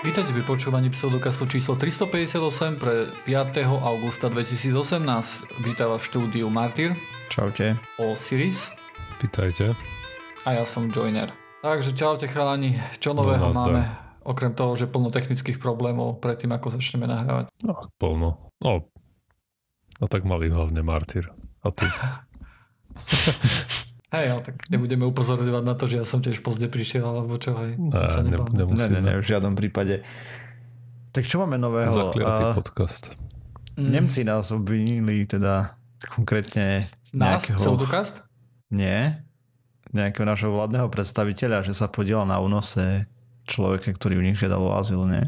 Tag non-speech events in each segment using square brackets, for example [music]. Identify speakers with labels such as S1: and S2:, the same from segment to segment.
S1: Vítajte pri počúvaní pseudokastu číslo 358 pre 5. augusta 2018. Vítam vás v štúdiu Martyr,
S2: Čaute.
S1: Osiris
S3: Vítajte.
S1: a ja som Joiner. Takže čaute chalani, čo nového
S3: No,
S1: máme? Okrem toho, že plno technických problémov predtým, ako začneme nahrávať.
S3: No, plno. No, a tak malý hlavne Martyr. A ty? [laughs]
S1: Hej, ale tak nebudeme upozorňovať na to, že ja som tiež pozde prišiel, alebo čo, hej. Tam sa
S3: ne.
S2: Ne, ne, ne, v žiadnom prípade. Tak čo máme nového?
S3: Zakliatý
S2: A
S3: podcast.
S1: Mm,
S2: Nemci nás obvinili teda konkrétne
S1: Nás,
S2: nejakého...
S1: pseudokast?
S2: Nie. Nejakého našho vládneho predstaviteľa, že sa podielal na únose človeka, ktorý u nich žiadal o azyl, nie?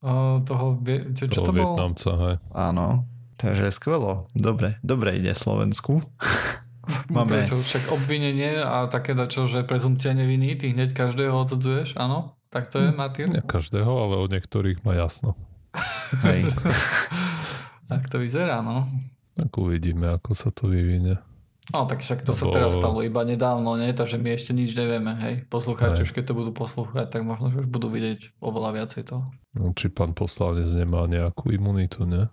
S1: O, toho, vie- čo, čo to
S3: Toho
S1: bolo?
S3: Vietnamca, hej.
S2: Áno. Takže skvelo. Dobre, dobre ide Slovensku. [laughs] [laughs] Máme-
S1: Prečo? Však obvinenie a také dačo, že prezumcia neviny, ty hneď každého odsudzuješ, áno? Tak to je, Martin?
S3: Nie každého, ale o niektorých má jasno. [laughs]
S2: Hej.
S1: Tak to vyzerá, no.
S3: Tak uvidíme, ako sa to vyvinie.
S1: No tak však to sa
S3: Lebo-
S1: teraz stalo iba nedávno, nie? Takže my ešte nič nevieme, hej? Poslucháči už keď to budú poslúchať, tak možno už budú vidieť oveľa viacej toho.
S3: No, Či pán poslanec nemá nejakú imunitu, ne?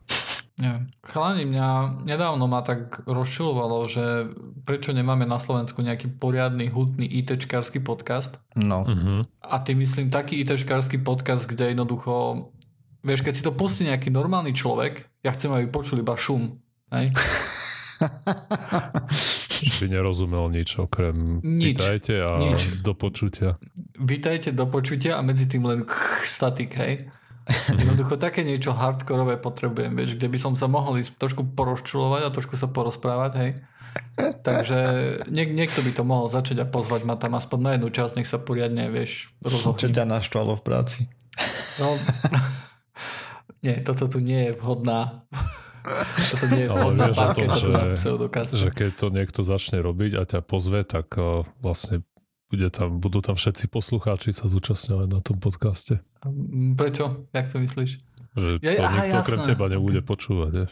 S1: Neviem. Chalani, mňa nedávno ma tak rozšilovalo, že prečo nemáme na Slovensku nejaký poriadny, hutný ITčkársky podcast.
S2: No.
S3: Mhm.
S1: A ty myslím taký ITčkársky podcast, kde jednoducho, vieš, keď si to pustí nejaký normálny človek, ja chcem, aby počuli iba šum. Hej? [laughs]
S3: Nerozumel nič okrem
S1: Nič.
S3: Vítajte a
S1: Nič.
S3: do počutia.
S1: Vítajte do počutia a medzi tým len statik, hej? Jednoducho také niečo hardkorové potrebujem, vieš, kde by som sa mohol ísť trošku porozčulovať a trošku sa porozprávať, hej? Takže niek- niekto by to mohol začať a pozvať ma tam aspoň na jednu časť, nech sa poriadne, vieš,
S2: Čo
S1: rozhodne.
S2: ťa naštvalo v práci?
S1: No, [laughs] nie, toto tu nie je vhodná. Toto nie je
S3: Ale vieš o tom, že-. Že keď to niekto začne robiť a ťa pozve, tak uh, vlastne bude tam, budú tam všetci poslucháči sa zúčastňovať na tom podcaste.
S1: Mm, Prečo? Jak to myslíš?
S3: Že
S1: Ja-
S3: to
S1: aha,
S3: nikto okrem teba nebude počúvať. Vieš.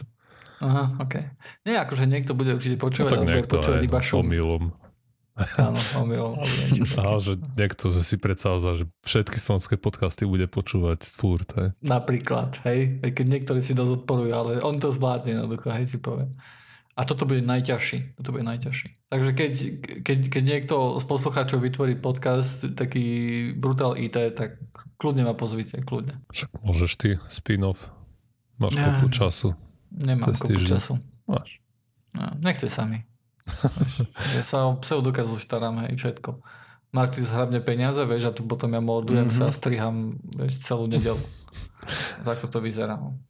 S1: Aha, ok. Nie, akože niekto bude určite
S3: No
S1: počúvať,
S3: tak
S1: ale bude počúvať iba šum.
S3: omylom.
S1: Áno, omylom. alebo niečo také.
S3: A že niekto že si predstavza, že všetky slovenské podcasty bude počúvať furt. Hej.
S1: Napríklad, hej, keď niektorí si dosť odporujú, ale on to zvládne jednoducho, hej, si povie. A toto bude najťažší. Toto bude najťažší. Takže keď, keď, keď niekto z poslucháčov vytvorí podcast taký Brutal IT, tak kľudne ma pozvite, kľudne.
S3: Však môžeš ty spin-off. Máš
S1: Ja.
S3: kopu času.
S1: Nemám
S3: Cez
S1: kopu
S3: týždeň.
S1: času.
S3: Máš.
S1: No, nechte sami. Ja sa o pseudokazu starám, hej, všetko. Marty zhrabne peniaze, vieš, a tu potom ja mordujem
S2: Mhm.
S1: sa a striham, vieš, celú nedelu. [laughs] tak to vyzerá. no.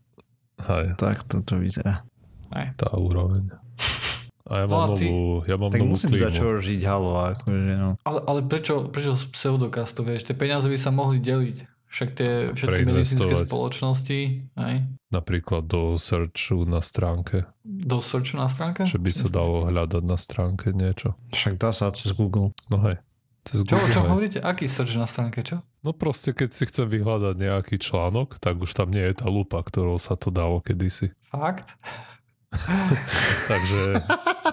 S3: Hej,
S2: Tak toto vyzerá.
S1: Hej.
S3: tá úroveň. A ja
S1: No
S3: mám
S1: a ty-
S3: novú, ja mám
S2: Tak
S3: novú
S2: musím za
S3: klímu.
S2: čo žiť, halo, akože no.
S1: Ale, ale prečo, prečo z pseudokastu, vieš, tie peniaze by sa mohli deliť. Však tie všetky medicínske spoločnosti, hej,
S3: Napríklad do searchu na stránke.
S1: do searchu na stránke?
S3: Že by sa dalo hľadať na stránke niečo.
S2: Však dá sa cez Google.
S3: No hej. Cez
S1: Čo,
S3: Google,
S1: čo
S3: hej.
S1: hovoríte? Aký search na stránke, čo?
S3: No proste, keď si chcem vyhľadať nejaký článok, tak už tam nie je tá lupa, ktorou sa to dalo kedysi.
S1: Fakt? [laughs]
S3: Takže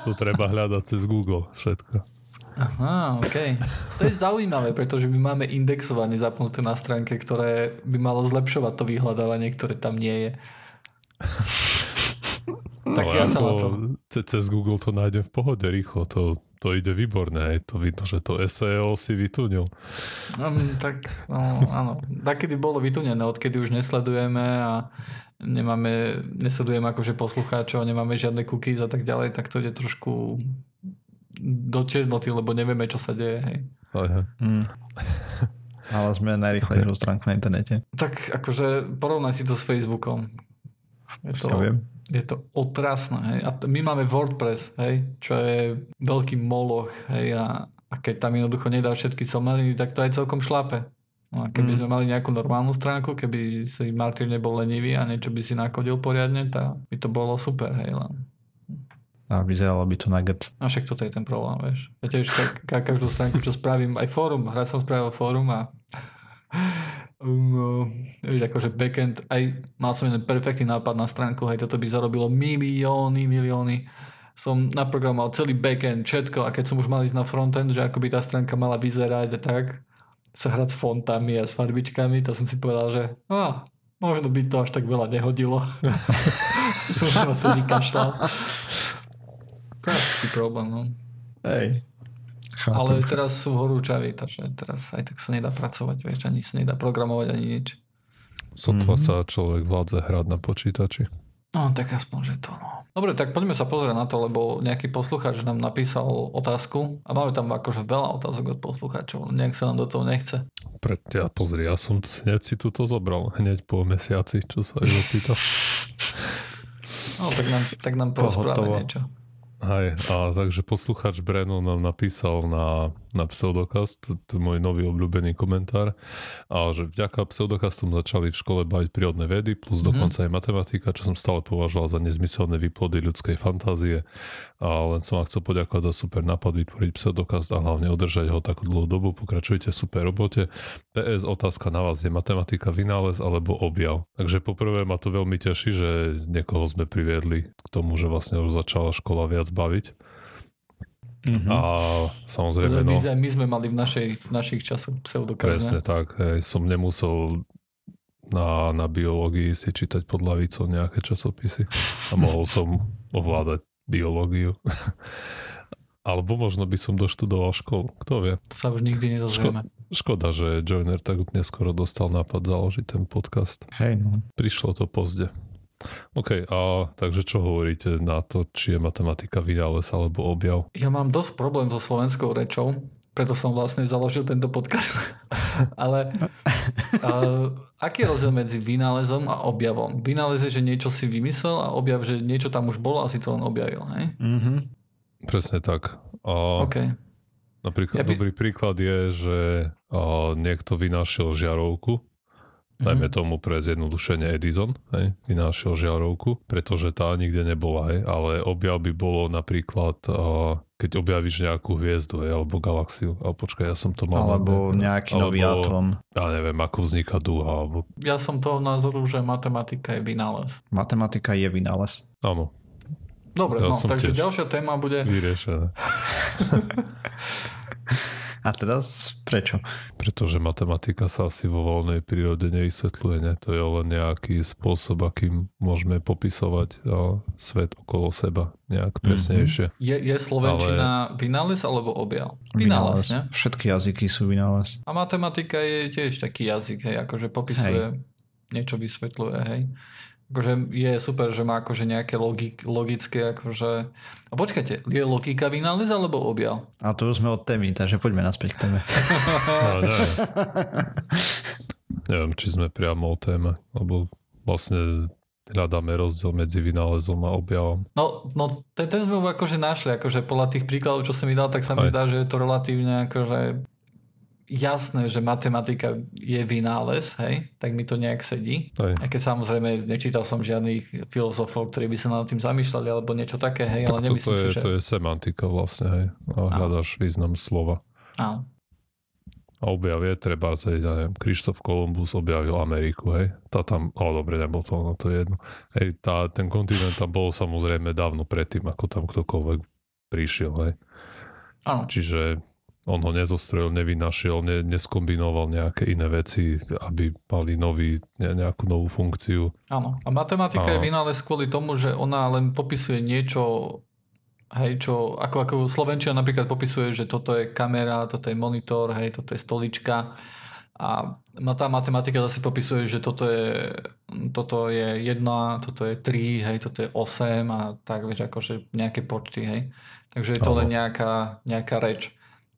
S3: to treba hľadať cez Google všetko.
S1: Aha, OK. To je zaujímavé, pretože my máme indexovanie zapnuté na stránke, ktoré by malo zlepšovať to vyhľadávanie, ktoré tam nie je. [laughs] tak ja sa na to...
S3: ce- Cez Google to nájdem v pohode rýchlo, to, to ide výborné, je to vidno, že to SEO si vytunil.
S1: Um, tak, no, áno. Takedy bolo vytunené, odkedy už nesledujeme a nemáme, nesledujeme akože poslucháčov, nemáme žiadne cookies a tak ďalej, tak to ide trošku do čiernoty, lebo nevieme, čo sa deje. Hej.
S2: Hm. Ale sme najrychlejšou stránku na internete.
S1: Tak akože porovnaj si to s Facebookom. Je to,
S2: To viem.
S1: je to otrasné. Hej. A t- my máme WordPress, hej, čo je veľký moloch. Hej, a, a keď tam jednoducho nedá všetky somariny, tak to aj celkom šlape. No a keby
S2: Mm.
S1: sme mali nejakú normálnu stránku, keby si Martin nebol lenivý a niečo by si nakodil poriadne, tak by to bolo super. Hej, len.
S2: A vyzeralo by to na grc.
S1: A však toto je ten problém, vieš. Ja tiež ka- ka- každú stránku, čo spravím, aj fórum, raz som spravil fórum a [laughs] um, vieš, akože backend, aj mal som jeden perfektný nápad na stránku, hej, toto by zarobilo milióny, milióny. Som naprogramoval celý backend, všetko a keď som už mal ísť na frontend, že ako by tá stránka mala vyzerať a tak, sa hrať s fontami a s farbičkami, to som si povedal, že á, možno by to až tak veľa nehodilo. [laughs] som sa na to vykašľal. Praktický problém, no.
S2: Hej. Chápem.
S1: Ale teraz sú horúčaví, takže teraz aj tak sa nedá pracovať, vieš, ani sa nedá programovať, ani nič.
S3: Sotva mm-hmm. sa človek vládze hrať na počítači.
S1: No, tak aspoň, že to, no. Dobre, tak poďme sa pozrieť na to, lebo nejaký poslucháč nám napísal otázku a máme tam akože veľa otázok od poslucháčov, nejak sa nám do toho nechce.
S3: Pre ja, pozri, ja som hneď si túto zobral, hneď po mesiaci, čo sa aj opýtal. [laughs]
S1: No, tak nám, tak nám niečo.
S3: Hej, a takže poslucháč Breno nám napísal na, na Pseudokast, to, je môj nový obľúbený komentár, a že vďaka Pseudokastom začali v škole baviť prírodné vedy, plus mm-hmm. dokonca aj matematika, čo som stále považoval za nezmyselné výplody ľudskej fantázie. A len som vám chcel poďakovať za super nápad vytvoriť Pseudokast a hlavne udržať ho takú dlhú dobu. Pokračujte v super robote. PS otázka na vás je matematika vynález alebo objav. Takže poprvé ma to veľmi teší, že niekoho sme priviedli k tomu, že vlastne už začala škola viac baviť. Mm-hmm. A samozrejme...
S1: My,
S3: no,
S1: my sme mali v, našej, v našich časoch pseudokaz.
S3: Presne tak. Hej, som nemusel na, na biológii si čítať pod lavicou nejaké časopisy a mohol som ovládať biológiu. [laughs] Alebo možno by som doštudoval školu. Kto vie?
S1: To sa už nikdy nedozvieme.
S3: Ško- škoda, že Joiner tak neskoro dostal nápad založiť ten podcast.
S2: Hej, no.
S3: Prišlo to pozde. OK, a takže čo hovoríte na to, či je matematika vynález alebo objav?
S1: Ja mám dosť problém so slovenskou rečou, preto som vlastne založil tento podcast. [laughs] Ale uh, aký je rozdiel medzi vynálezom a objavom? Vynález je, že niečo si vymyslel a objav, že niečo tam už bolo a si to len objavil, hej?
S2: Mm-hmm.
S3: Presne tak. A
S1: OK.
S3: Napríklad,
S1: Ja by-
S3: dobrý príklad je, že a, niekto vynašiel žiarovku, dajme
S1: Mhm.
S3: tomu pre zjednodušenie Edison, hej, vynášiel žiarovku, pretože tá nikde nebola, hej, ale objav by bolo napríklad, a, keď objavíš nejakú hviezdu, hej, alebo galaxiu, ale počkaj, ja som to mal...
S2: Alebo
S3: na-
S2: nejaký nový
S3: alebo-
S2: atóm.
S3: Ja neviem, ako vzniká duha, alebo...
S1: Ja som toho názoru, že matematika je vynález.
S2: Matematika je vynález.
S3: Áno,
S1: Dobre,
S3: Ja
S1: no, takže ďalšia téma bude...
S3: vyriešené. [laughs]
S2: A teraz prečo?
S3: Pretože matematika sa asi vo voľnej prírode nevysvetľuje, ne? To je len nejaký spôsob, akým môžeme popisovať a, svet okolo seba nejak presnejšie.
S1: Je, je Slovenčina vynález alebo objav? Vynález, ne?
S2: Všetky jazyky sú vynález.
S1: A matematika je tiež taký jazyk, hej, akože popisuje, hej. niečo vysvetľuje, hej. Akože je super, že má akože nejaké logik, logické, akože... A počkajte, je logika vynález alebo objav?
S2: A tu už sme od témy, takže poďme naspäť k téme.
S3: No, neviem. neviem, či sme priamo o téme, lebo vlastne hľadáme rozdiel medzi vynálezom a objavom.
S1: No, no ten, ten sme akože našli, akože podľa tých príkladov, čo som mi dal, tak sa mi
S3: Aj.
S1: zdá, že je to relatívne akože jasné, že matematika je vynález, hej, tak mi to nejak sedí.
S3: Hej.
S1: A keď samozrejme nečítal som žiadnych filozofov, ktorí by sa nad tým zamýšľali, alebo niečo také, hej, ale
S3: Tak
S1: nemyslím
S3: toto je,
S1: si, že...
S3: to je semantika vlastne, hej. A hľadáš význam slova.
S1: Áno.
S3: A objav je, treba ja neviem, Krištof Kolumbus objavil Ameriku, hej. Tá tam, ale dobre, nebol to, no to je jedno. Hej, tá, ten kontinent tam bol samozrejme dávno predtým, ako tam ktokoľvek prišiel, hej.
S1: Áno.
S3: Čiže on ho nezostrojil, nevynašiel, ne, neskombinoval nejaké iné veci, aby mali nový, ne, nejakú novú funkciu.
S1: Áno. A matematika
S3: A-
S1: je vynález kvôli tomu, že ona len popisuje niečo, hej, čo, ako, ako Slovenčina napríklad popisuje, že toto je kamera, toto je monitor, hej, toto je stolička. A tá matematika zase popisuje, že toto je, toto je 1, toto je 3, hej, toto je 8 a tak, vieš, akože nejaké počty, hej. Takže je to
S3: Áno.
S1: len nejaká, nejaká reč.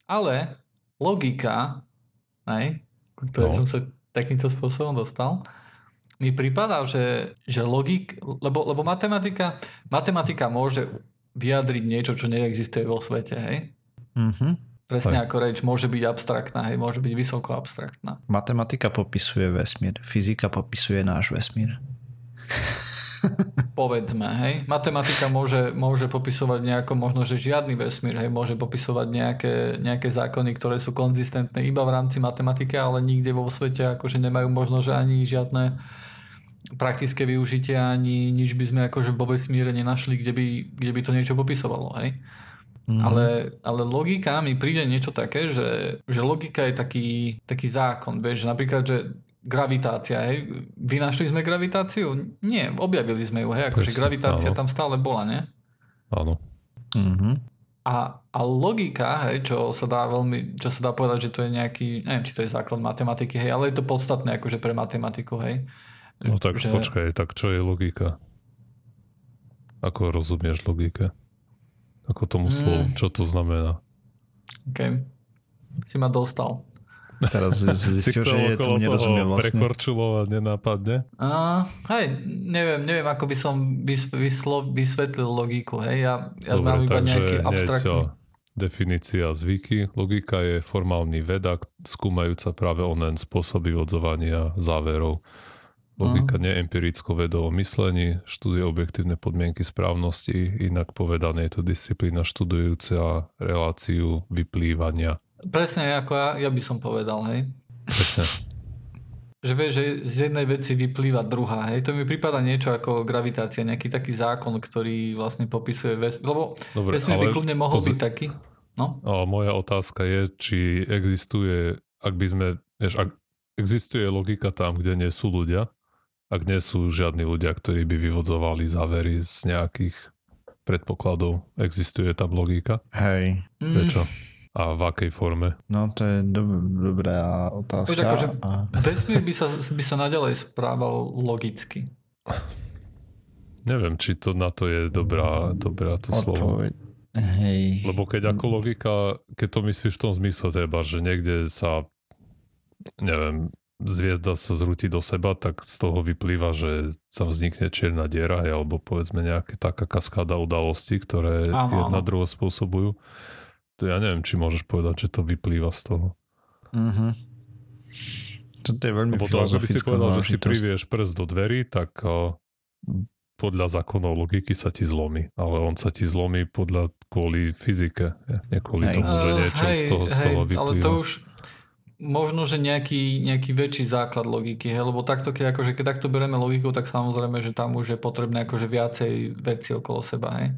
S1: Ale logika, ku ktorej
S3: No.
S1: som sa takýmto spôsobom dostal, mi prípada, že, že logik, lebo, lebo matematika, matematika môže vyjadriť niečo, čo neexistuje vo svete, hej?
S2: Mhm.
S1: Presne
S3: Hej.
S1: ako reč môže byť abstraktná, hej, môže byť vysoko abstraktná.
S2: Matematika popisuje vesmír, fyzika popisuje náš vesmír.
S1: Povedzme, hej. Matematika môže, môže popisovať nejako možno, že žiadny vesmír, hej, môže popisovať nejaké, nejaké zákony, ktoré sú konzistentné iba v rámci matematiky, ale nikde vo svete akože nemajú možno, že ani žiadne praktické využitie, ani nič by sme akože vo vesmíre nenašli, kde by, kde by to niečo popisovalo, hej. Mm. Ale, ale logika mi príde niečo také, že, že logika je taký, taký zákon, vieš, že napríklad, že gravitácia, hej, vynašli sme gravitáciu? Nie, objavili sme ju, hej, akože gravitácia áno. tam stále bola, ne?
S3: Áno.
S2: Mm-hmm.
S1: A, a logika, hej, čo sa dá veľmi, čo sa dá povedať, že to je nejaký, neviem, či to je základ matematiky, hej, ale je to podstatné akože pre matematiku, hej.
S3: No tak že... počkaj, tak čo je logika? Ako rozumieš logike? Ako tomu mm. slovu, čo to znamená?
S1: OK. Si ma dostal.
S2: Teraz [laughs] zistil, že je tomu nerozumie vlastne.
S3: Prekorčulovať nenápadne?
S1: Uh, hej, neviem, neviem, ako by som vyslo, vysvetlil logiku, hej, ja, ja
S3: Dobre,
S1: mám iba nejaký abstraktný...
S3: Definícia zvyky. Logika je formálny veda, skúmajúca práve onen spôsob vyvodzovania záverov. Logika nie je empirickou vedou o myslení, študuje objektívne podmienky správnosti, inak povedané je to disciplína študujúca reláciu vyplývania
S1: Presne ako ja, ja by som povedal, hej.
S3: Presne.
S1: Že vieš, že z jednej veci vyplýva druhá, hej. To mi prípada niečo ako gravitácia, nejaký taký zákon, ktorý vlastne popisuje ves... Lebo Dobre, vesmír by kľudne mohol poz... byť taký. No?
S3: A moja otázka je, či existuje, ak by sme, vieš, ak existuje logika tam, kde nie sú ľudia, ak nie sú žiadni ľudia, ktorí by vyvodzovali závery z nejakých predpokladov, existuje tam logika?
S2: Hej.
S3: Prečo? Mm a v akej forme?
S2: No to je dob- dobrá otázka. Poď, akože
S1: a... Vesmír by sa, by sa naďalej správal logicky.
S3: Neviem, či to na to je dobrá, dobrá to Odpoveď. slovo.
S2: Hej.
S3: Lebo keď ako logika, keď to myslíš v tom zmysle treba, že niekde sa neviem, zviezda sa zrúti do seba, tak z toho vyplýva, že sa vznikne čierna diera, alebo povedzme nejaká taká kaskáda udalostí, ktoré áno, jedna druhé spôsobujú to ja neviem, či môžeš povedať, že to vyplýva z toho.
S2: Uh-huh. Toto je veľmi
S3: Lebo to, ako by si povedal, že si privieš prst do dverí, tak uh, podľa zákonov logiky sa ti zlomí. Ale on sa ti zlomí podľa kvôli fyzike. Nie kvôli hej. tomu, že niečo hej, z toho, z toho vyplýva.
S1: Ale to už možno, že nejaký, nejaký väčší základ logiky, hej? lebo takto, keď, akože, keď takto bereme logiku, tak samozrejme, že tam už je potrebné akože viacej veci okolo seba. Hej?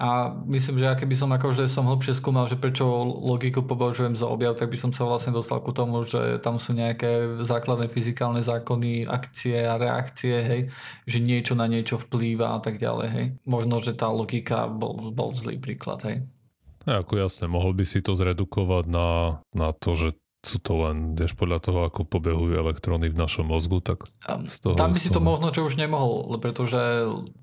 S1: A myslím, že keby som akože som hlbšie skúmal, že prečo logiku považujem za objav, tak by som sa vlastne dostal ku tomu, že tam sú nejaké základné fyzikálne zákony, akcie a reakcie, hej, že niečo na niečo vplýva a tak ďalej, hej. Možno, že tá logika bol, bol zlý príklad, hej.
S3: Ako jasne, mohol by si to zredukovať na, na to, že sú to len, vieš, podľa toho, ako pobehujú elektróny v našom mozgu, tak
S1: z toho, Tam by si to možno čo už nemohol, pretože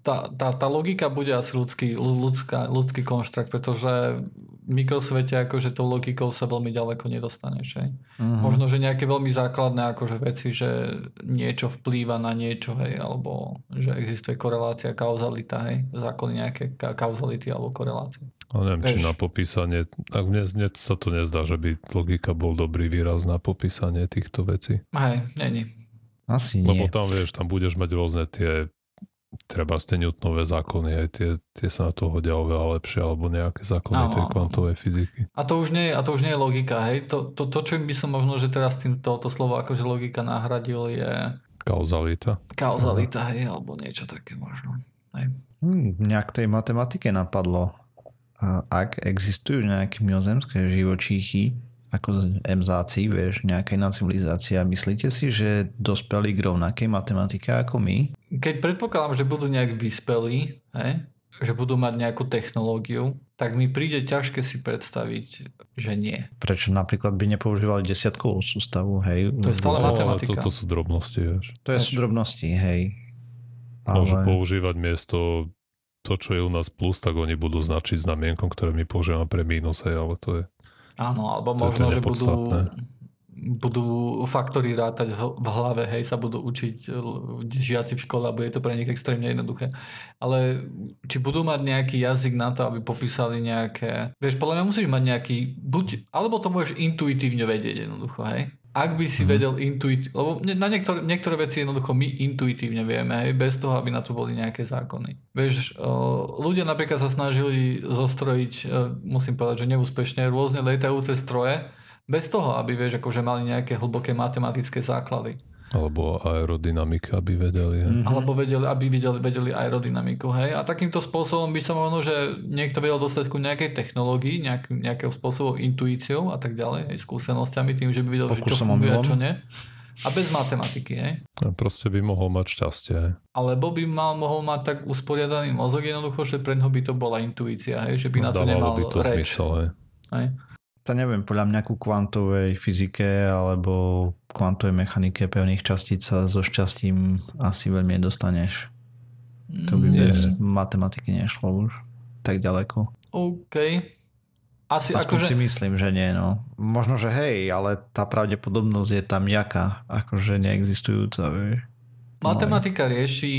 S1: tá, tá, tá logika bude asi ľudský, ľudská, ľudský konštrukt, pretože v mikrosvete akože tou logikou sa veľmi ďaleko nedostaneš. Hej? Uh-huh. Možno, že nejaké veľmi základné akože veci, že niečo vplýva na niečo, hej, alebo že existuje korelácia, kauzalita, hej, zákony nejaké kauzality alebo korelácie.
S3: Ale neviem, Eš. či na popísanie, ak mne, mne sa to nezdá, že by logika bol dobrý výraz na popísanie týchto vecí.
S1: Hej, není.
S2: Asi
S3: nie. Lebo tam vieš, tam budeš mať rôzne tie treba ste Newtonové zákony, aj tie, tie sa na to hodia oveľa lepšie, alebo nejaké zákony áno, tej kvantovej fyziky.
S1: A to už nie, a to už nie je logika, hej? To, to, to, čo by som možno, že teraz tým toto slovo akože logika nahradil je...
S3: Kauzalita.
S1: Kauzalita, hej, alebo niečo také možno. Hej.
S2: Hmm, nejak tej matematike napadlo ak existujú nejaké mimozemské živočíchy, ako emzáci, vieš, nejaká iná civilizácia, myslíte si, že dospeli k rovnakej matematike ako my?
S1: Keď predpokladám, že budú nejak vyspelí, hej, že budú mať nejakú technológiu, tak mi príde ťažké si predstaviť, že nie.
S2: Prečo napríklad by nepoužívali desiatkovú sústavu, hej?
S1: To je stále no, matematika.
S3: To, to sú drobnosti, vieš.
S2: To je sú drobnosti, hej.
S3: Môžu ale... používať miesto to, čo je u nás plus, tak oni budú značiť znamienkom, ktoré my používame pre mínus, hej, ale to je...
S1: Áno, alebo možno, že budú, budú faktory rátať v hlave, hej, sa budú učiť žiaci v škole a bude to pre nich extrémne jednoduché. Ale či budú mať nejaký jazyk na to, aby popísali nejaké... Vieš, podľa mňa musíš mať nejaký... Buď, alebo to môžeš intuitívne vedieť jednoducho, hej ak by si mm. vedel intuitívne, lebo na niektoré, niektoré veci jednoducho my intuitívne vieme, hej, bez toho, aby na to boli nejaké zákony. Vieš, ľudia napríklad sa snažili zostrojiť, musím povedať, že neúspešne, rôzne letajúce stroje, bez toho, aby vieš, akože mali nejaké hlboké matematické základy.
S3: Alebo aerodynamika, aby vedeli. Hej.
S2: Mhm.
S1: Alebo vedeli, aby vedeli, vedeli aerodynamiku, hej. A takýmto spôsobom by sa možno, že niekto vedel dostať ku nejakej technológii, nejak, nejakého spôsobu intuíciou a tak ďalej, aj skúsenosťami, tým, že by vedel, že čo funguje a čo nie. A bez matematiky, hej.
S3: A proste by mohol mať šťastie. Hej.
S1: Alebo by mal, mohol mať tak usporiadaný mozog jednoducho, že pre ňoho by to bola intuícia, hej, že by na to nemal
S3: by to
S1: reč.
S3: zmysel. Hej.
S1: Hej.
S2: To neviem, podľa mňa ku kvantovej fyzike alebo kvantovej mechanike pevných častíc sa so šťastím asi veľmi nedostaneš. To by
S1: Mm,
S2: bez matematiky nešlo už tak ďaleko.
S1: OK. Asi
S2: Aspoň
S1: akože...
S2: si myslím, že nie, no. Možno, že hej, ale tá pravdepodobnosť je tam jaká, akože neexistujúca, vieš.
S1: Matematika rieši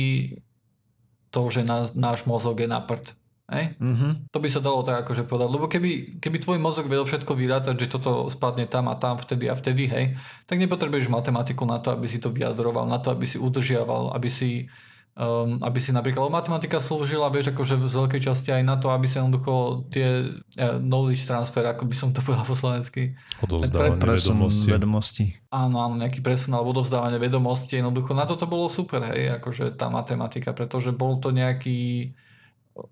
S1: to, že ná, náš mozog je na prd. Hej?
S2: Mhm.
S1: To by sa dalo tak akože povedať. Lebo keby, keby tvoj mozog vedel všetko vyrátať, že toto spadne tam a tam, vtedy a vtedy, hej, tak nepotrebuješ matematiku na to, aby si to vyjadroval, na to, aby si udržiaval, aby si um, aby si napríklad, lebo matematika slúžila, vieš, akože z veľkej časti aj na to, aby sa jednoducho tie uh, knowledge transfer, ako by som to [laughs] povedal po slovensky,
S3: Odovzdávanie
S2: Presun
S3: vedomostí.
S2: vedomosti.
S1: áno, áno, nejaký presun alebo odovzdávanie vedomostí, jednoducho na toto bolo super, hej, akože tá matematika, pretože bol to nejaký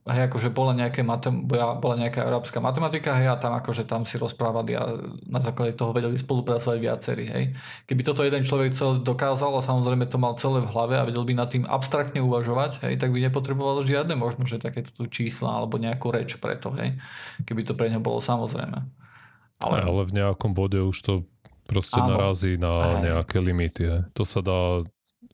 S1: hej, akože bola, nejaké matem, bola, nejaká európska matematika, hej, a tam akože tam si rozprávali a na základe toho vedeli spolupracovať viacerí, hej. Keby toto jeden človek celé dokázal a samozrejme to mal celé v hlave a vedel by nad tým abstraktne uvažovať, hej, tak by nepotreboval žiadne možno, že takéto tu čísla alebo nejakú reč preto, hej. Keby to pre neho bolo samozrejme.
S3: Ale, ale v nejakom bode už to proste
S1: Áno.
S3: narazí na
S1: Aj.
S3: nejaké limity. hej. To sa dá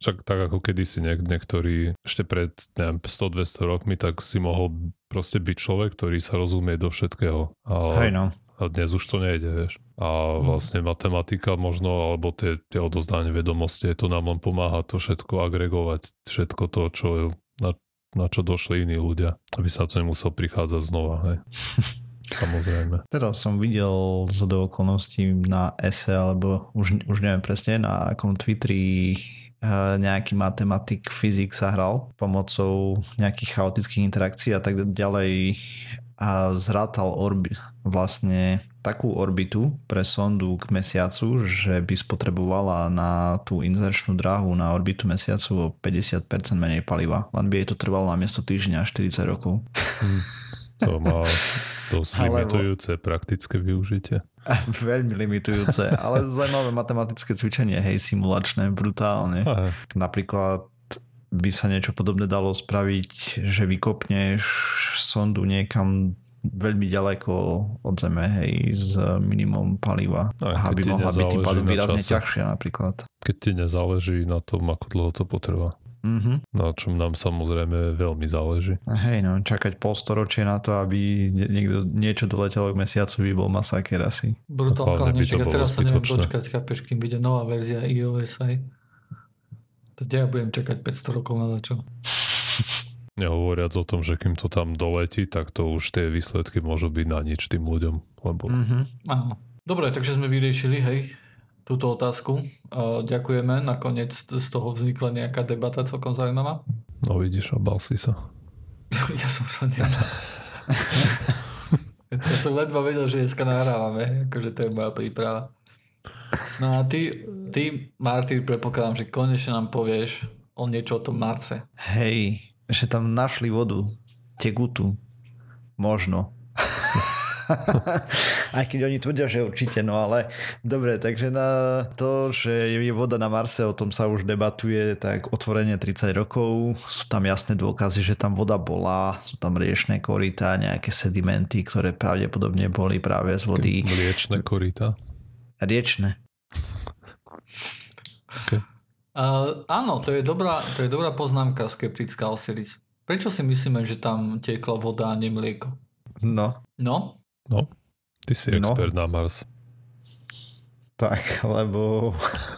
S3: však tak ako kedysi niek- niektorí ešte pred neviem, 100-200 rokmi, tak si mohol proste byť človek, ktorý sa rozumie do všetkého. A,
S2: Hej no.
S3: a dnes už to nejde, vieš. A
S1: Mhm.
S3: vlastne matematika možno, alebo tie, tie odozdanie vedomosti, to nám len pomáha to všetko agregovať, všetko to, čo, na, na čo došli iní ľudia, aby sa to nemusel prichádzať znova, hej. [laughs] Samozrejme.
S2: Teraz som videl z do okolností na ese, alebo už, už neviem presne, na akom Twitteri nejaký matematik, fyzik sa hral pomocou nejakých chaotických interakcií a tak ďalej a zrátal orbi, vlastne takú orbitu pre sondu k mesiacu, že by spotrebovala na tú inzerčnú dráhu na orbitu mesiacu o 50% menej paliva. Len by jej to trvalo na miesto týždňa 40 rokov.
S3: To má dosť [laughs] limitujúce praktické využitie. [laughs]
S2: Veľmi limitujúce, ale zaujímavé matematické cvičenie, hej, simulačné, brutálne.
S3: Aha.
S2: Napríklad by sa niečo podobné dalo spraviť, že vykopneš sondu niekam veľmi ďaleko od Zeme, hej, s minimum paliva.
S3: Aj, keď
S2: aby mohla byť tým pádom výrazne
S3: čase.
S2: ťažšia napríklad.
S3: Keď ti nezáleží na tom, ako dlho to potrvá.
S2: Mhm.
S3: Na čom nám samozrejme veľmi záleží.
S2: Hej, no, čakať polstoročie na to, aby nie- niekto niečo doletelo k mesiacu, by bol masaker asi.
S1: Brutál
S3: Hlavne by to
S1: chalaniček a teraz sa neviem dočkať, chápeš, kým vyjde nová verzia iOS aj. To ja budem čakať 500 rokov na čo. [laughs]
S3: Nehovoriac o tom, že kým to tam doletí, tak to už tie výsledky môžu byť na nič tým ľuďom. Lebo
S2: Mhm.
S1: Áno. Dobre, takže sme vyriešili, hej, túto otázku. Ďakujeme, nakoniec z toho vznikla nejaká debata celkom zaujímavá.
S3: no vidíš, obal si sa. [laughs]
S1: ja som sa ne... [laughs] ja som ledva vedel, že dneska nahrávame, akože to je moja príprava. No a ty, ty Martyr, predpokladám, že konečne nám povieš o niečo o tom Marse.
S2: Hej, že tam našli vodu, tekutú. Možno. [laughs] [laughs] Aj keď oni tvrdia, že určite, no ale dobre, takže na to, že je voda na Marse, o tom sa už debatuje tak otvorene 30 rokov. Sú tam jasné dôkazy, že tam voda bola, sú tam riečné korytá, nejaké sedimenty, ktoré pravdepodobne boli práve z vody
S3: Mliečne korita.
S2: riečne.
S1: Uh, áno, to je, dobrá, to je dobrá poznámka skeptická Osiris. Prečo si myslíme, že tam tiekla voda a nie mlieko?
S2: No,
S1: No,
S3: No, ty si
S2: No.
S3: expert na Mars.
S2: tak, lebo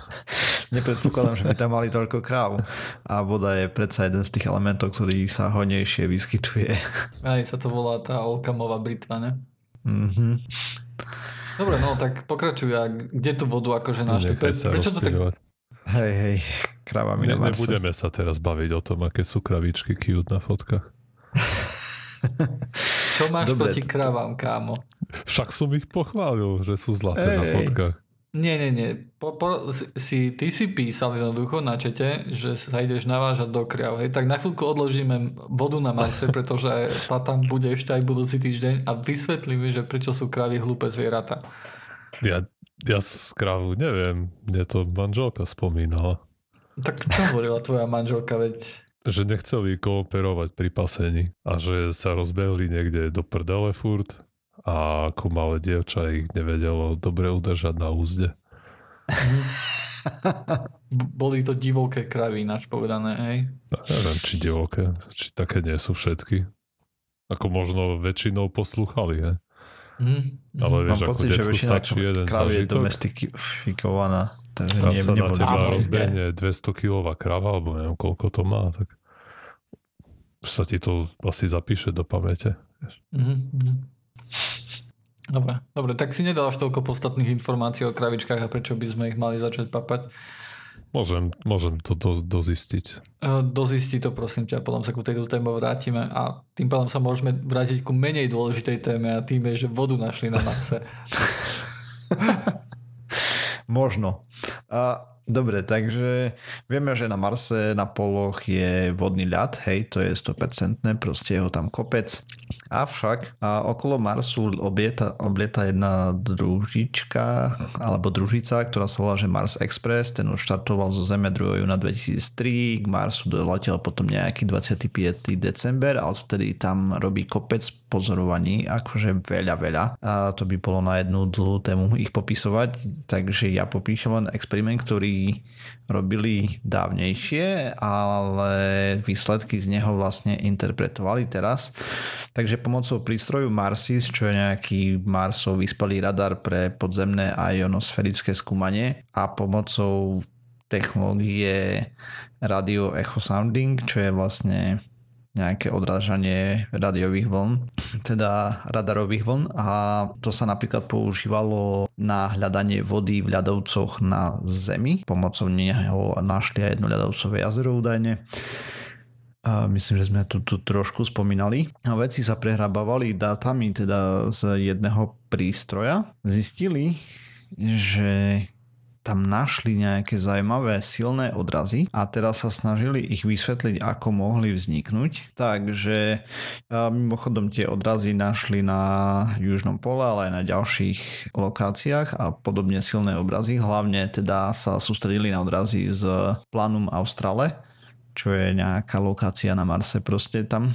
S2: [laughs] nepredpokladám, že by tam mali toľko kráv. A voda je predsa jeden z tých elementov, ktorý sa hodnejšie vyskytuje. [laughs]
S1: aj sa to volá tá Olkamová britva, ne?
S2: Mhm.
S1: Dobre, no tak pokračuj. A kde tú vodu akože našli? Pre, prečo to tak...
S2: Hej, hej, krávami
S3: Ne,
S2: na Marse.
S3: nebudeme sa teraz baviť o tom, aké sú kravičky cute na fotkách. [laughs]
S1: Čo máš
S2: Dobre,
S1: proti kravám, kámo?
S3: Však som ich pochválil, že sú zlaté na
S2: Ej.
S3: fotkách.
S1: Nie, nie, nie. Po, po, si, ty si písal jednoducho na čete, že sa ideš navážať do kriav. Hej, tak na chvíľku odložíme vodu na Marse, pretože tá tam bude ešte aj budúci týždeň a vysvetlíme, že prečo sú kravy hlúpe zvieratá.
S3: Ja, ja z krávu neviem. Mne to manželka spomínala.
S1: Tak čo hovorila tvoja manželka, veď...
S3: Že nechceli kooperovať pri pasení a že sa rozbehli niekde do prdele furt a ako malé dievča ich nevedelo dobre udržať na úzde. [laughs]
S1: Boli to divoké kravy, ináč povedané, hej?
S3: No, neviem, či divoké, či také nie sú všetky. Ako možno väčšinou poslúchali, hej? Mm, Ale vieš,
S2: Mám pocit, že väčšina kravy je domestifikovaná.
S3: Takže nie, sa na teba rozbehne 200 kilová krava, alebo neviem, koľko to má, tak sa ti to asi zapíše do pamäte. Mm-hmm.
S1: Dobre, dobre, tak si nedal až toľko podstatných informácií o kravičkách a prečo by sme ich mali začať papať.
S3: Môžem, môžem to do, dozistiť.
S1: E, dozisti to prosím ťa, potom sa ku tejto téme vrátime a tým pádom sa môžeme vrátiť ku menej dôležitej téme a tým je, že vodu našli na Marse. [laughs]
S2: Možno. A Dobre, takže vieme, že na Marse na poloch je vodný ľad, hej, to je 100%, proste je ho tam kopec. Avšak a okolo Marsu oblieta, oblieta jedna družička, alebo družica, ktorá sa volá, že Mars Express, ten už štartoval zo Zeme 2. júna 2003, k Marsu doletel potom nejaký 25. december a odtedy tam robí kopec pozorovaní, akože veľa, veľa. A to by bolo na jednu dlhú tému ich popisovať, takže ja popíšem len experiment, ktorý robili dávnejšie, ale výsledky z neho vlastne interpretovali teraz. Takže pomocou prístroju Marsis, čo je nejaký Marsov vyspelý radar pre podzemné a ionosférické skúmanie a pomocou technológie radio echo sounding, čo je vlastne nejaké odrážanie radiových vln, [clears throat] teda radarových vln a to sa napríklad používalo na hľadanie vody v ľadovcoch na Zemi. Pomocou neho našli aj jedno ľadovcové jazero údajne. A myslím, že sme tu, tu trošku spomínali. A veci sa prehrabávali dátami teda z jedného prístroja. Zistili, že tam našli nejaké zaujímavé silné odrazy a teraz sa snažili ich vysvetliť, ako mohli vzniknúť. Takže mimochodom tie odrazy našli na južnom pole, ale aj na ďalších lokáciách a podobne silné obrazy. Hlavne teda sa sústredili na odrazy z Planum Australe, čo je nejaká lokácia na Marse proste tam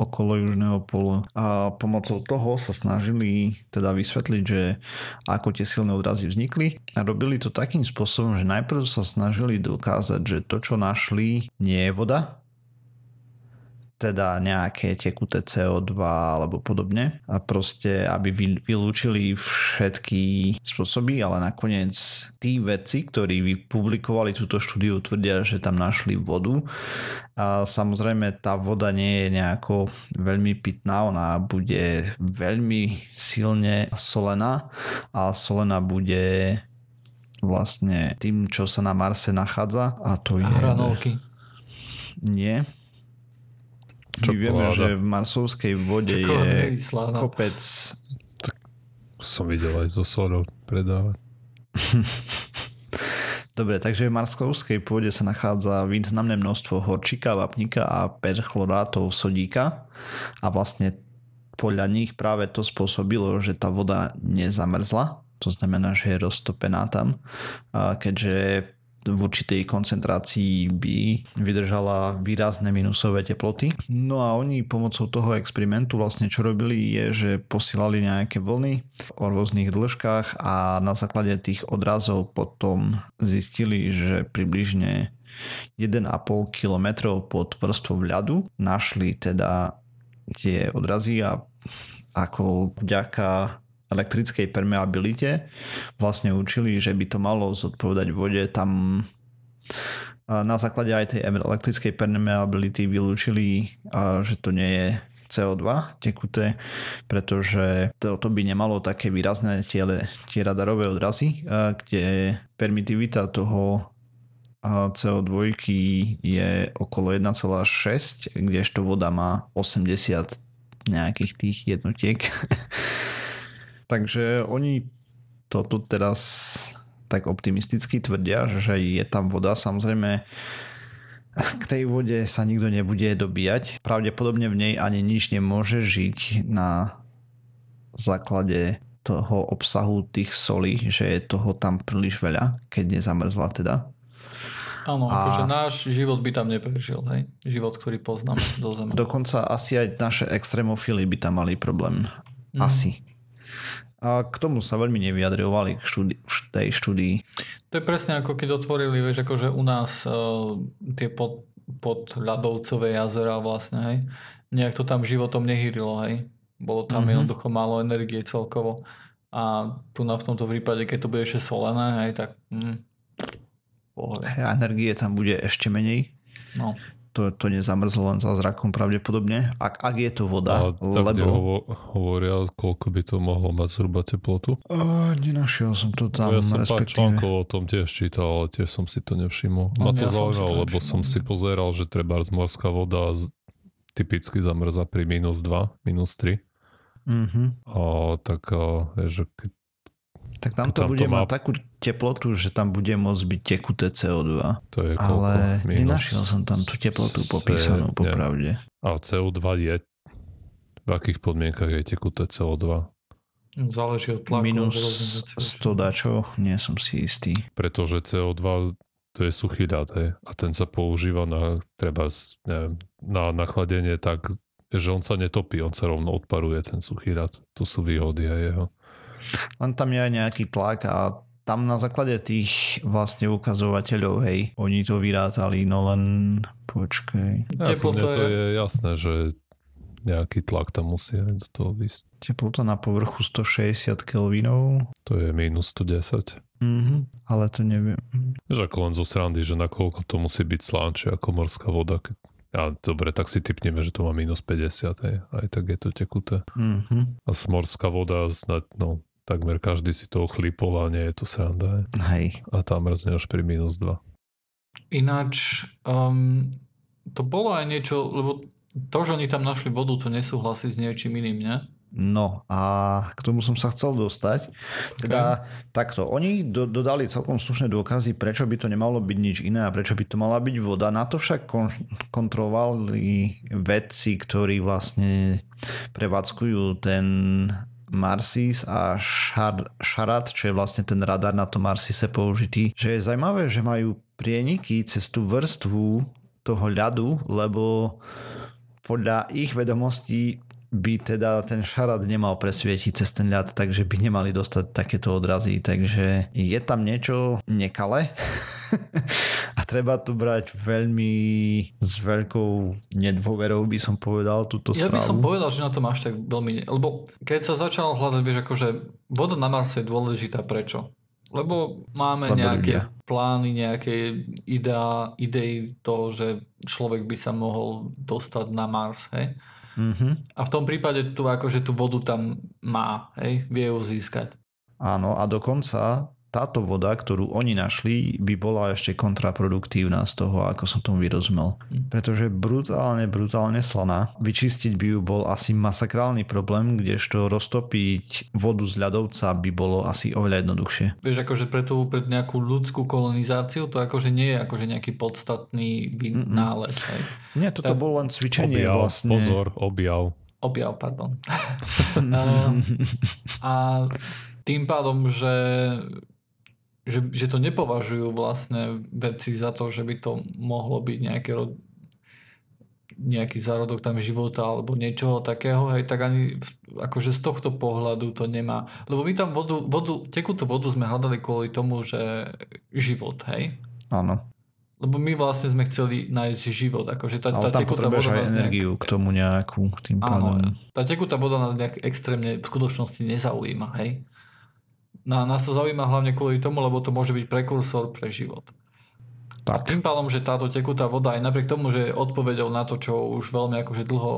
S2: okolo južného polu. A pomocou toho sa snažili teda vysvetliť, že ako tie silné odrazy vznikli a robili to takým spôsobom, že najprv sa snažili dokázať, že to, čo našli, nie je voda, teda nejaké tekuté CO2 alebo podobne. A proste, aby vylúčili všetky spôsoby, ale nakoniec tí vedci, ktorí vypublikovali túto štúdiu, tvrdia, že tam našli vodu. A samozrejme tá voda nie je nejako veľmi pitná, ona bude veľmi silne solená a solená bude vlastne tým, čo sa na Marse nachádza a to a je...
S1: hranolky.
S2: Nie, my vieme, že v marsovskej vode je kopec...
S3: Tak som videl aj zo solou predávať. [laughs]
S2: Dobre, takže v marskovskej pôde sa nachádza významné množstvo horčíka, vapníka a perchlorátov sodíka. A vlastne podľa nich práve to spôsobilo, že tá voda nezamrzla, to znamená, že je roztopená tam, keďže v určitej koncentrácii by vydržala výrazné minusové teploty. No a oni pomocou toho experimentu vlastne čo robili je, že posielali nejaké vlny o rôznych dĺžkach a na základe tých odrazov potom zistili, že približne 1,5 km pod vrstvou ľadu našli teda tie odrazy a ako vďaka elektrickej permeabilite vlastne učili, že by to malo zodpovedať vode tam na základe aj tej elektrickej permeability vylúčili, že to nie je CO2 tekuté, pretože to, to by nemalo také výrazné tie, tie radarové odrazy, kde permitivita toho CO2 je okolo 1,6, kdežto voda má 80 nejakých tých jednotiek. [laughs] Takže oni toto teraz tak optimisticky tvrdia, že je tam voda. Samozrejme, k tej vode sa nikto nebude dobíjať. Pravdepodobne v nej ani nič nemôže žiť na základe toho obsahu tých solí, že je toho tam príliš veľa, keď nezamrzla teda.
S1: Áno, a... akože náš život by tam neprežil, hej? Život, ktorý poznáme do Zeme.
S2: Dokonca asi aj naše extrémofily by tam mali problém. Mm. Asi. A k tomu sa veľmi nevyjadrovali k štúdi- v tej štúdii.
S1: To je presne ako keď otvorili, vieš, akože u nás uh, tie pod, pod ľadovcové jazera vlastne, hej. Nejak to tam životom nehýrilo, hej. Bolo tam mm-hmm. jednoducho málo energie celkovo. A tu na v tomto prípade, keď to bude ešte solené, hej, tak
S2: pohode. Energie tam bude ešte menej.
S1: No.
S2: To, to nezamrzlo len za zrakom pravdepodobne. Ak, ak je to voda,
S3: A tak lebo... Hovo, hovoria, koľko by to mohlo mať zhruba teplotu?
S2: Uh, nenašiel som to tam.
S3: No ja som respektíve... pár článkov o tom tiež čítal, ale tiež som si to nevšimol. Ma to ja zaujímalo, lebo som si pozeral, že treba z morská voda typicky zamrza pri minus 2, minus 3.
S2: Mm-hmm.
S3: A tak, a, že keď
S2: tak tam to, tam bude to má... mať takú teplotu, že tam bude môcť byť tekuté CO2.
S3: To je
S2: koľko? Ale Minus nenašiel som tam tú teplotu C... popísanú popravde.
S3: A CO2 je v akých podmienkach je tekuté CO2?
S1: Záleží od tlaku.
S2: Minus 100 dačo, nie som si istý.
S3: Pretože CO2 to je suchý dát, hej? a ten sa používa na, treba, neviem, na nachladenie tak, že on sa netopí, on sa rovno odparuje ten suchý dát. To sú výhody aj jeho.
S2: Len tam je aj nejaký tlak a tam na základe tých vlastne ukazovateľov, hej, oni to vyrátali, no len počkej.
S3: Ja, Teplota to je... je jasné, že nejaký tlak tam musí aj do toho vysť.
S2: Teplota na povrchu 160 kelvinov.
S3: To je minus 110.
S2: Mhm, ale to neviem.
S3: Že ako len zo srandy, že nakoľko to musí byť slánčie ako morská voda. Ja, dobre, tak si typneme, že to má minus 50, hej. aj tak je to tekuté.
S2: Mhm.
S3: A morská voda snad, no, takmer každý si to ochlípol a nie je to sranda.
S2: Hej.
S3: A tam mrzne až pri minus 2.
S1: Ináč, um, to bolo aj niečo, lebo to, že oni tam našli vodu, to nesúhlasí s niečím iným, ne?
S2: No a k tomu som sa chcel dostať. Teda okay. takto, oni do, dodali celkom slušné dôkazy, prečo by to nemalo byť nič iné a prečo by to mala byť voda. Na to však kon, kontrolovali vedci, ktorí vlastne prevádzkujú ten Marsis a Šarat, čo je vlastne ten radar na tom Marsise použitý. Že je zaujímavé, že majú prieniky cez tú vrstvu toho ľadu, lebo podľa ich vedomostí by teda ten šarát nemal presvietiť cez ten ľad, takže by nemali dostať takéto odrazy, takže je tam niečo nekale [laughs] treba tu brať veľmi s veľkou nedôverou by som povedal túto správu.
S1: Ja by som povedal, že na to máš tak veľmi... Lebo keď sa začalo hľadať, vieš, akože voda na Marse je dôležitá, prečo? Lebo máme Lebo nejaké ľudia. plány, nejaké ideá, idei toho, že človek by sa mohol dostať na Mars, hej?
S2: Mm-hmm.
S1: A v tom prípade tu akože tú vodu tam má, hej, vie ju získať.
S2: Áno, a dokonca táto voda, ktorú oni našli, by bola ešte kontraproduktívna z toho, ako som tomu vyrozumel. Hm. Pretože brutálne, brutálne slaná. Vyčistiť by ju bol asi masakrálny problém, kdežto roztopiť vodu z ľadovca by bolo asi oveľa jednoduchšie.
S1: Vieš, akože pre, tú, pre nejakú ľudskú kolonizáciu to akože nie je akože nejaký podstatný vynález. Hej.
S2: Nie, toto tak... bolo len cvičenie
S3: objav,
S2: vlastne.
S3: Pozor, objav.
S1: Objav, pardon. [laughs] [laughs] a tým pádom, že že, že to nepovažujú vlastne veci za to, že by to mohlo byť nejaké nejaký zárodok tam života alebo niečoho takého, hej, tak ani v, akože z tohto pohľadu to nemá. Lebo my tam vodu, vodu, tekutú vodu sme hľadali kvôli tomu, že život, hej?
S2: Áno.
S1: Lebo my vlastne sme chceli nájsť život. Akože tá,
S2: Ale
S1: tá
S2: tam potrebuješ aj energiu nejak... k tomu nejakú. Tým
S1: pádom. Áno, tá tekutá voda nás nejak extrémne v skutočnosti nezaujíma, hej? No, nás to zaujíma hlavne kvôli tomu, lebo to môže byť prekursor pre život. Tak. A tým pádom, že táto tekutá voda, aj napriek tomu, že je odpovedou na to, čo už veľmi akože dlho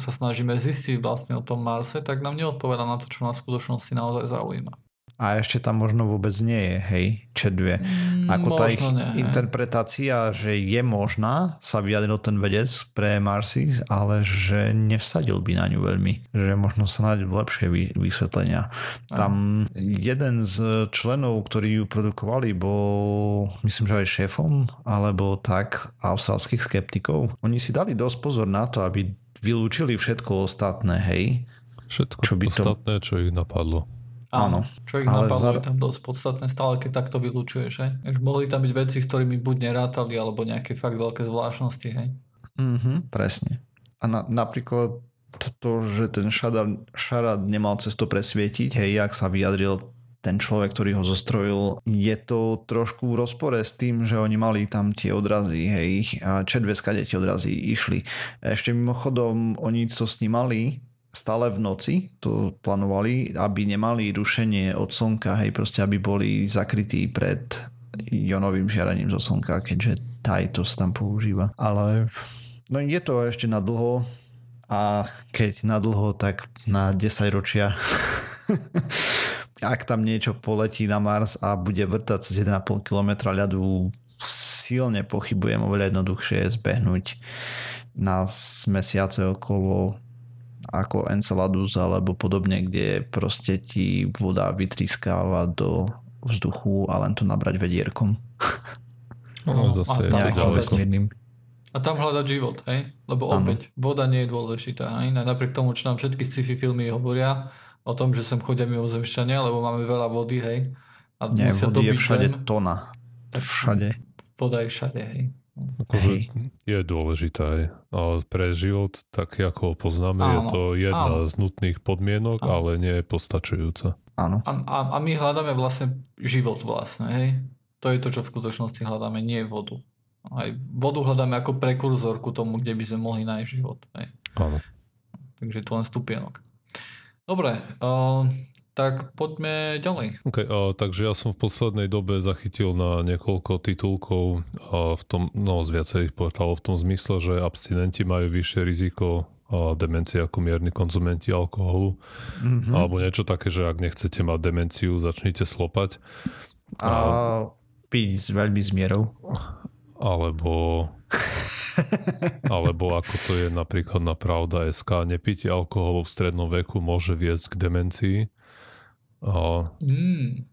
S1: sa snažíme zistiť vlastne o tom Marse, tak nám neodpoveda na to, čo nás v skutočnosti naozaj zaujíma.
S2: A ešte tam možno vôbec nie je, hej, čedvie.
S1: Mm,
S2: Ako tá ich
S1: možno nie, hej.
S2: interpretácia, že je možná, sa vyjadril ten vedec pre Marsis, ale že nevsadil by na ňu veľmi. Že možno sa nájdu lepšie vy- vysvetlenia. Tam jeden z členov, ktorí ju produkovali, bol myslím, že aj šéfom, alebo tak, austrálskych skeptikov. Oni si dali dosť pozor na to, aby vylúčili všetko ostatné, hej.
S3: Všetko
S2: Čo by to-
S3: podstatné, čo ich napadlo.
S2: Áno.
S1: Čo ich
S2: Ale
S1: napadlo,
S2: za-
S1: je tam dosť podstatné stále, keď takto vylúčuješ, hej? Mohli tam byť veci, s ktorými buď nerátali, alebo nejaké fakt veľké zvláštnosti, hej?
S2: Mhm, presne. A na, napríklad to, že ten šarad, šarad nemal cez to presvietiť, hej, jak sa vyjadril ten človek, ktorý ho zostrojil, je to trošku v rozpore s tým, že oni mali tam tie odrazy, hej, a čedve skade tie odrazy išli. Ešte mimochodom, oni to snímali stále v noci, to plánovali, aby nemali rušenie od slnka, hej, proste aby boli zakrytí pred jonovým žiarením zo slnka, keďže taj to sa tam používa. Ale no je to ešte na dlho a keď na dlho, tak na 10 ročia. [laughs] Ak tam niečo poletí na Mars a bude vrtať cez 1,5 km ľadu, silne pochybujem, oveľa jednoduchšie je zbehnúť na mesiace okolo ako Enceladus alebo podobne, kde proste ti voda vytrískáva do vzduchu a len to nabrať vedierkom. [laughs]
S3: No,
S1: No,
S3: zase
S1: a tam
S2: vesmírnym.
S1: A tam hľadať život, hej? Lebo
S2: Áno.
S1: opäť, voda nie je dôležitá, hej? Napriek tomu, čo nám všetky sci-fi filmy hovoria o tom, že sem chodia mimozemšťania, lebo máme veľa vody, hej? A
S2: Nie,
S1: musia
S2: vody je všade
S1: zem.
S2: tona. Všade.
S1: Voda je všade, hej?
S3: Akože je dôležitá aj. A pre život, tak ako ho poznáme, je
S1: Áno,
S3: to jedna
S1: áno.
S3: z nutných podmienok,
S1: Áno.
S3: ale nie je postačujúca.
S2: Áno.
S1: A, a, a my hľadáme vlastne život vlastne, hej? To je to, čo v skutočnosti hľadáme, nie vodu. Aj vodu hľadáme ako prekurzor ku tomu, kde by sme mohli nájsť život. Hej?
S3: Áno.
S1: Takže je to len stupienok. Dobre, uh, tak poďme ďalej.
S3: Okay, a, takže ja som v poslednej dobe zachytil na niekoľko titulkov a v tom, no z viacerých portálov v tom zmysle, že abstinenti majú vyššie riziko a demencie ako mierni konzumenti alkoholu
S2: Mhm.
S3: alebo niečo také, že ak nechcete mať demenciu, začnite slopať
S2: A piť s veľmi s mierou.
S3: alebo [laughs] alebo ako to je napríklad na Pravda SK, nepitie alkoholu v strednom veku môže viesť k demencii. A,
S1: Mm,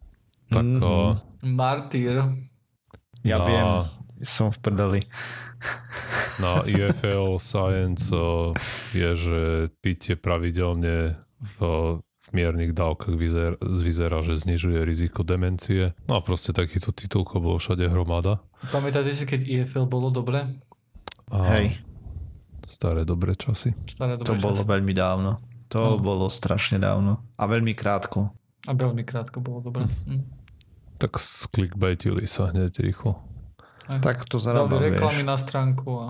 S3: tak
S2: Mhm.
S3: a,
S1: martýr.
S2: Ja
S3: na,
S2: viem, som v prdeli.
S3: na IFL Science a, je, že pitie pravidelne v, v miernych dávkach vyzer, vyzerá, že znižuje riziko demencie. No a proste takýto titulko bolo všade hromada.
S1: Pamätáte si, keď IFL bolo dobre?
S3: A
S2: Hej,
S3: Staré dobré časy.
S1: Staré
S2: to
S1: dobré
S2: bolo
S1: časy.
S2: veľmi dávno. To
S1: No.
S2: bolo strašne dávno. A veľmi krátko.
S1: A veľmi krátko bolo dobre. Mm.
S3: Tak sklikbajtili sa hneď rýchlo.
S2: Tak to
S1: Dali
S2: zarába,
S1: reklamy
S2: vieš.
S1: na stránku a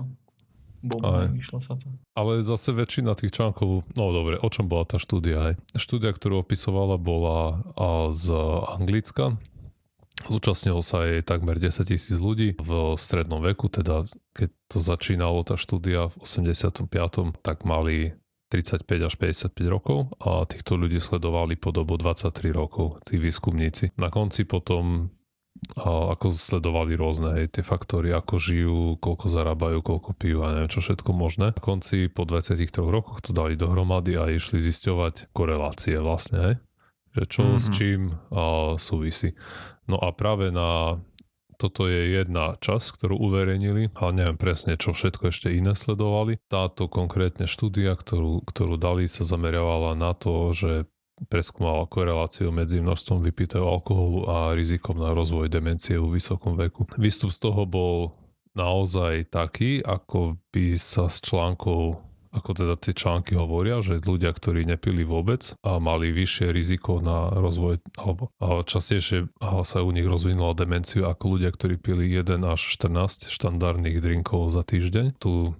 S1: bum,
S3: Aj.
S1: vyšlo sa to.
S3: Ale zase väčšina tých článkov, no dobre, o čom bola tá štúdia? Aj? Štúdia, ktorú opisovala, bola a, z Anglicka. Zúčastnilo sa jej takmer 10 tisíc ľudí v strednom veku, teda keď to začínalo tá štúdia v 85. tak mali 35 až 55 rokov a týchto ľudí sledovali po dobu 23 rokov, tí výskumníci. Na konci potom a ako sledovali rôzne hej, tie faktory, ako žijú, koľko zarábajú, koľko pijú a neviem čo všetko možné. Na konci po 23 rokoch to dali dohromady a išli zisťovať korelácie vlastne, hej? že čo mm-hmm. s čím a, súvisí. No a práve na toto je jedna časť, ktorú uverejnili, ale neviem presne, čo všetko ešte iné sledovali. Táto konkrétne štúdia, ktorú, ktorú dali, sa zameriavala na to, že preskúmala koreláciu medzi množstvom vypitého alkoholu a rizikom na rozvoj demencie vo vysokom veku. Výstup z toho bol naozaj taký, ako by sa s článkou ako teda tie články hovoria, že ľudia, ktorí nepili vôbec a mali vyššie riziko na rozvoj, alebo častejšie sa u nich rozvinula demenciu ako ľudia, ktorí pili 1 až 14 štandardných drinkov za týždeň. Tu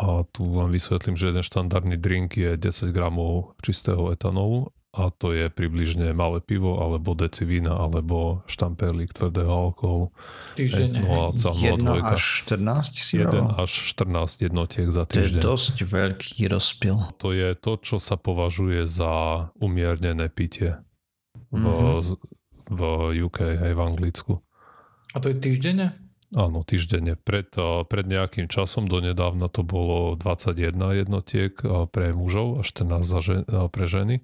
S3: a tu vám vysvetlím, že jeden štandardný drink je 10 gramov čistého etanolu a to je približne malé pivo, alebo deci vína, alebo štamperlík tvrdého alkoholu.
S1: Hej.
S2: 1
S3: 0,02.
S2: až 14 si
S3: 1
S2: vravel?
S3: až 14 jednotiek za
S2: To je
S3: týždeň.
S2: dosť veľký rozpil.
S3: To je to, čo sa považuje za umiernené pitie. v,
S2: Mhm.
S3: v UK aj v Anglicku.
S1: A to je týždenne?
S3: Áno, týždenne. Pred, pred nejakým časom, donedávna to bolo 21 jednotiek a, pre mužov a 14 za žen, a, pre ženy,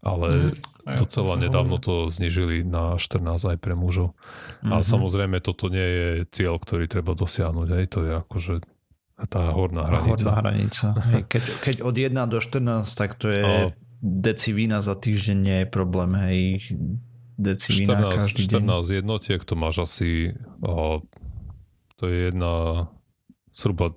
S3: ale
S1: Mm,
S3: docela
S1: ja,
S3: nedávno
S1: hovorili.
S3: to znižili na 14 aj pre mužov. A
S2: Mhm.
S3: samozrejme toto nie je cieľ, ktorý treba dosiahnuť. Hej. To je akože tá horná hranica.
S2: Horná hranica. Keď, keď od 1 do 14, tak to je
S3: A-
S2: deci vína za týždeň nie je problém. Hej. Deci vína
S3: 14,
S2: každý deň.
S3: 14 jednotiek, to máš asi to je jedna zhruba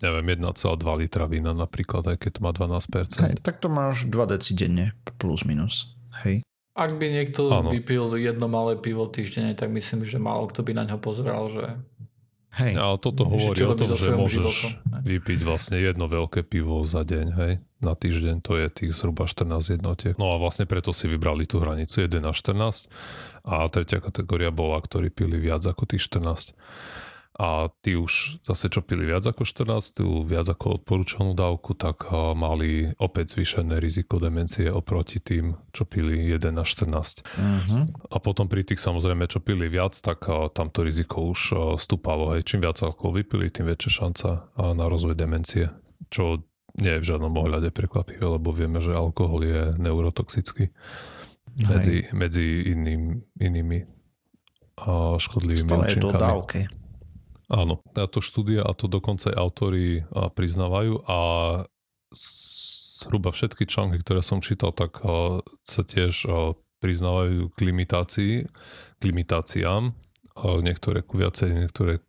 S3: neviem, 1,2 litra vína napríklad, aj keď to má 12%.
S2: Hej, tak to máš 2 deci denne, plus minus. Hej.
S1: Ak by niekto
S3: Áno.
S1: vypil jedno malé pivo týždenne, tak myslím, že málo kto by na ňo pozeral, že
S2: Hej.
S3: A toto hovorí o tom, že môžeš
S1: životom,
S3: vypiť vlastne jedno veľké pivo za deň, hej, na týždeň, to je tých zhruba 14 jednotiek. No a vlastne preto si vybrali tú hranicu 1 až 14 a tretia kategória bola, ktorí pili viac ako tých 14. A tí už zase, čo pili viac ako 14, tú viac ako odporúčanú dávku, tak mali opäť zvýšené riziko demencie oproti tým, čo pili 1 až 14.
S2: Uh-huh.
S3: A potom pri tých samozrejme, čo pili viac, tak a, tam to riziko už stúpalo. Hej. Čím viac alkohol vypili, tým väčšia šanca na rozvoj demencie. Čo nie je v žiadnom ohľade prekvapivé, lebo vieme, že alkohol je neurotoxický medzi, medzi iným, inými škodlivými
S2: Stále je to
S3: účinkami.
S2: dávke.
S3: Áno, táto štúdia a to dokonca aj autori priznávajú a zhruba všetky články, ktoré som čítal, tak sa tiež priznávajú k limitácii, k limitáciám, niektoré ku viacej, niektoré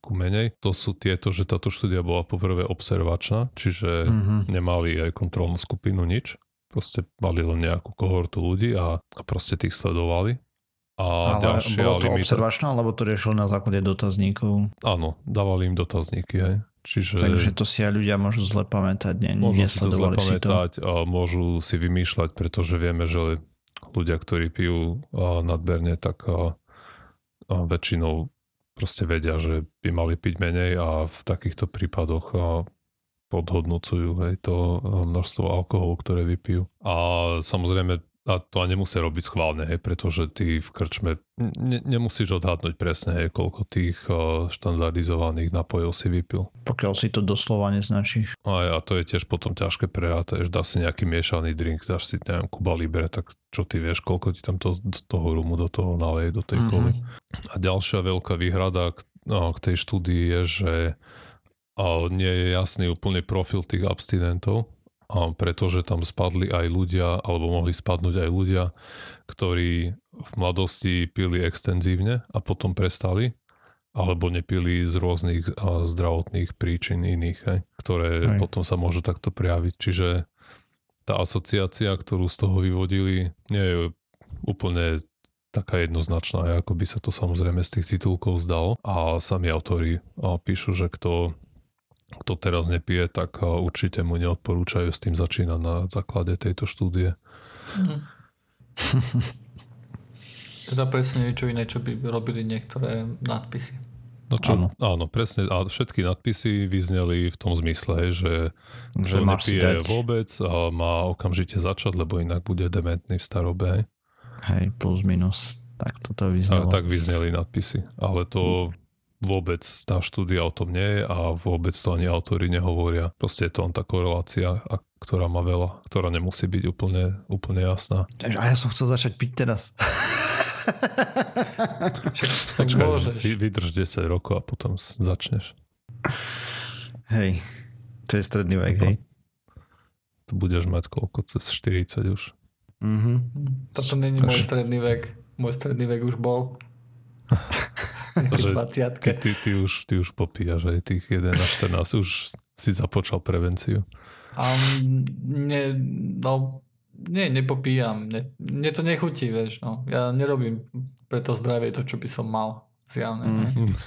S3: ku menej. To sú tieto, že táto štúdia bola poprvé observačná, čiže
S2: Uh-huh.
S3: nemali aj kontrolnú skupinu, nič. Proste mali len nejakú kohortu ľudí a, a proste tých sledovali. A
S2: Ale
S3: ďalšia
S2: bolo to
S3: limita-
S2: observačná, alebo to riešil na základe dotazníkov?
S3: Áno, dávali im dotazníky, hej. Čiže
S2: Takže to si aj ľudia môžu zle pamätať, ne,
S3: môžu si to zle
S2: nesledovali si to.
S3: pamätať a môžu si vymýšľať, pretože vieme, že ľudia, ktorí pijú nadberne, tak a, a väčšinou proste vedia, že by mali piť menej a v takýchto prípadoch podhodnocujú hej, to množstvo alkoholu, ktoré vypijú. A samozrejme a to ani nemusia robiť schválne, hej, pretože ty v krčme ne, nemusíš odhadnúť presne, hej, koľko tých a, štandardizovaných napojov si vypil.
S2: Pokiaľ si to doslova neznačíš.
S3: A, a to je tiež potom ťažké prerátať, dá si nejaký miešaný drink, dáš si neviem, Kuba Libre, tak čo ty vieš, koľko ti tam to, do toho rumu do toho naleje, do tej
S2: Mhm.
S3: koly. A ďalšia veľká výhrada k, no, k tej štúdii je, že a, nie je jasný úplne profil tých abstinentov, a pretože tam spadli aj ľudia, alebo mohli spadnúť aj ľudia, ktorí v mladosti pili extenzívne a potom prestali, alebo nepili z rôznych zdravotných príčin iných, hej, ktoré
S2: Hej.
S3: potom sa môžu takto prejaviť. Čiže tá asociácia, ktorú z toho vyvodili, nie je úplne taká jednoznačná, ako by sa to samozrejme z tých titulkov zdalo. A sami autori píšu, že kto, kto teraz nepije, tak a, určite mu neodporúčajú s tým začínať na základe tejto štúdie.
S1: Mhm. [laughs] teda presne niečo iné, čo by robili niektoré nadpisy.
S3: No čo,
S2: Áno.
S3: áno. presne. A všetky nadpisy vyzneli v tom zmysle, že,
S2: Že
S3: nepije vôbec a má okamžite začať, lebo inak bude dementný v starobe. Hej.
S2: Plus minus. Tak toto
S3: A
S2: vyznelo.
S3: tak vyzneli nadpisy. Ale to vôbec tá štúdia o tom nie je a vôbec to ani autori nehovoria. Proste je to len tá korelácia, ktorá má veľa, ktorá nemusí byť úplne, úplne jasná.
S2: Takže, a ja som chcel začať piť teraz. [laughs]
S3: Počkaj, vy, vydrž 10 rokov a potom začneš.
S2: Hej, to je stredný vek,
S3: No.
S2: hej.
S3: Tu budeš mať koľko? Cez 40 už.
S2: Mhm.
S1: Toto není môj stredný vek. Môj stredný vek už bol. [laughs] [laughs]
S3: Takže
S1: 20
S3: Ty, ty, ty, už, ty už popíjaš aj tých 11 14, už si započal prevenciu.
S1: A ne, no, nie, nepopíjam. Ne, mne to nechutí, vieš. No. Ja nerobím pre to zdravie to, čo by som mal. Zjavne.
S2: Mm. [laughs]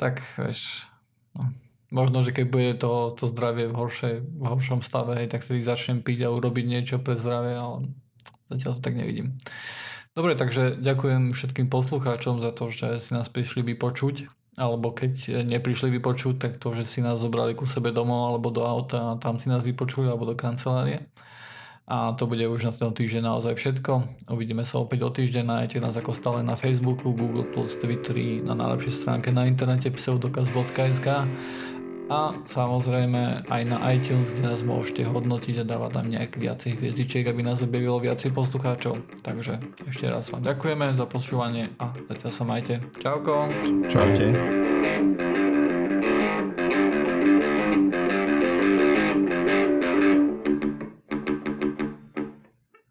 S1: Tak, vieš, no. možno, že keď bude to, to zdravie v, horšej, v horšom stave, hej, tak vtedy začnem piť a urobiť niečo pre zdravie, ale zatiaľ to tak nevidím. Dobre, takže ďakujem všetkým poslucháčom za to, že si nás prišli vypočuť, alebo keď neprišli vypočuť, tak to, že si nás zobrali ku sebe domov alebo do auta a tam si nás vypočuli alebo do kancelárie. A to bude už na ten týždeň naozaj všetko. Uvidíme sa opäť o týždeň. Nájdete nás ako stále na Facebooku, Google+, Twitteri, na najlepšej stránke na internete pseudokaz.sk a samozrejme aj na iTunes, kde nás môžete hodnotiť a dávať tam nejak viacej hviezdičiek, aby nás objavilo viacej poslucháčov. Takže ešte raz vám ďakujeme za počúvanie a zatiaľ sa majte. Čauko.
S2: Čaute.